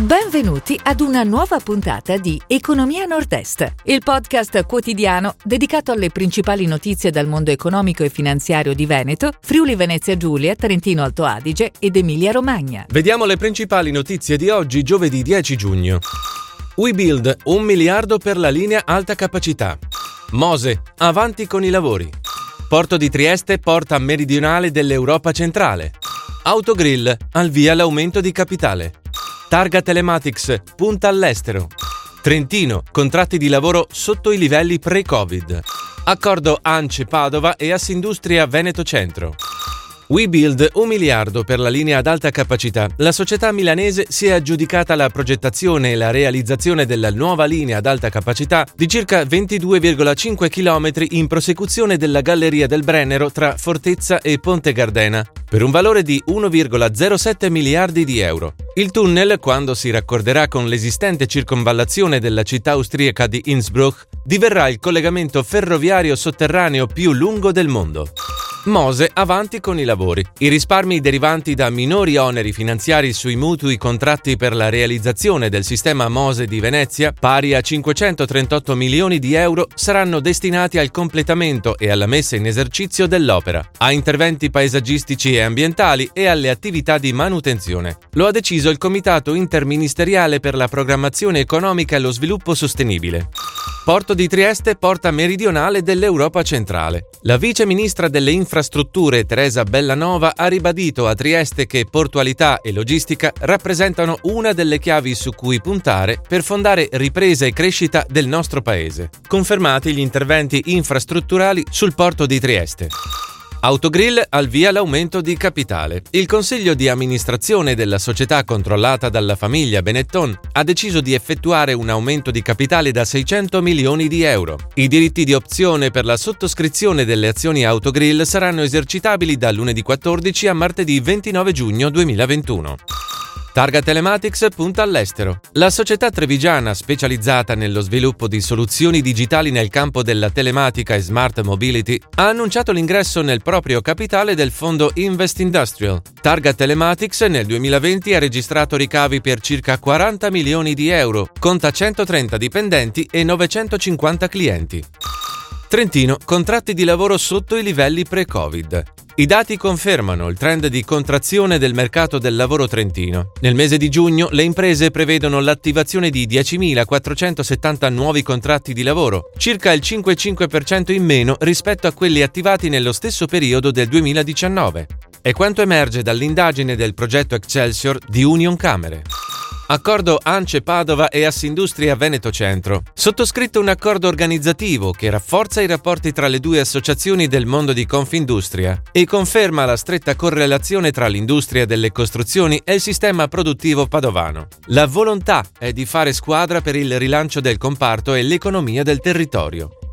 Benvenuti ad una nuova puntata di Economia Nord-Est, il podcast quotidiano dedicato alle principali notizie dal mondo economico e finanziario di Veneto, Friuli Venezia Giulia, Trentino Alto Adige ed Emilia Romagna. Vediamo le principali notizie di oggi, giovedì 10 giugno. WeBuild, un miliardo per la linea alta capacità. Mose, avanti con i lavori. Porto di Trieste, porta meridionale dell'Europa centrale. Autogrill, al via l'aumento di capitale. Targa Telematics, punta all'estero. Trentino, contratti di lavoro sotto i livelli pre-Covid. Accordo ANCE Padova e Assindustria Veneto Centro. WeBuild, un miliardo per la linea ad alta capacità. La società milanese si è aggiudicata la progettazione e la realizzazione della nuova linea ad alta capacità di circa 22,5 km in prosecuzione della galleria del Brennero tra Fortezza e Ponte Gardena, per un valore di 1,07 miliardi di euro. Il tunnel, quando si raccorderà con l'esistente circonvallazione della città austriaca di Innsbruck, diverrà il collegamento ferroviario sotterraneo più lungo del mondo. Mose avanti con i lavori. I risparmi derivanti da minori oneri finanziari sui mutui contratti per la realizzazione del sistema Mose di Venezia, pari a 538 milioni di euro, saranno destinati al completamento e alla messa in esercizio dell'opera, a interventi paesaggistici e ambientali e alle attività di manutenzione. Lo ha deciso il Comitato interministeriale per la programmazione economica e lo sviluppo sostenibile. Porto di Trieste, porta meridionale dell'Europa centrale. La vice ministra delle infrastrutture Teresa Bellanova ha ribadito a Trieste che portualità e logistica rappresentano una delle chiavi su cui puntare per fondare ripresa e crescita del nostro paese. Confermati gli interventi infrastrutturali sul porto di Trieste. Autogrill al via l'aumento di capitale. Il consiglio di amministrazione della società controllata dalla famiglia Benetton ha deciso di effettuare un aumento di capitale da 600 milioni di euro. I diritti di opzione per la sottoscrizione delle azioni Autogrill saranno esercitabili da lunedì 14 a martedì 29 giugno 2021. Targa Telematics punta all'estero. La società trevigiana specializzata nello sviluppo di soluzioni digitali nel campo della telematica e smart mobility ha annunciato l'ingresso nel proprio capitale del fondo Invest Industrial. Targa Telematics nel 2020 ha registrato ricavi per circa 40 milioni di euro, conta 130 dipendenti e 950 clienti. Trentino, contratti di lavoro sotto i livelli pre-Covid. I dati confermano il trend di contrazione del mercato del lavoro trentino. Nel mese di giugno le imprese prevedono l'attivazione di 10.470 nuovi contratti di lavoro, circa il 5,5% in meno rispetto a quelli attivati nello stesso periodo del 2019. È quanto emerge dall'indagine del progetto Excelsior di Union Camere. Accordo ANCE Padova e Assindustria Veneto Centro. Sottoscritto un accordo organizzativo che rafforza i rapporti tra le due associazioni del mondo di Confindustria e conferma la stretta correlazione tra l'industria delle costruzioni e il sistema produttivo padovano. La volontà è di fare squadra per il rilancio del comparto e l'economia del territorio.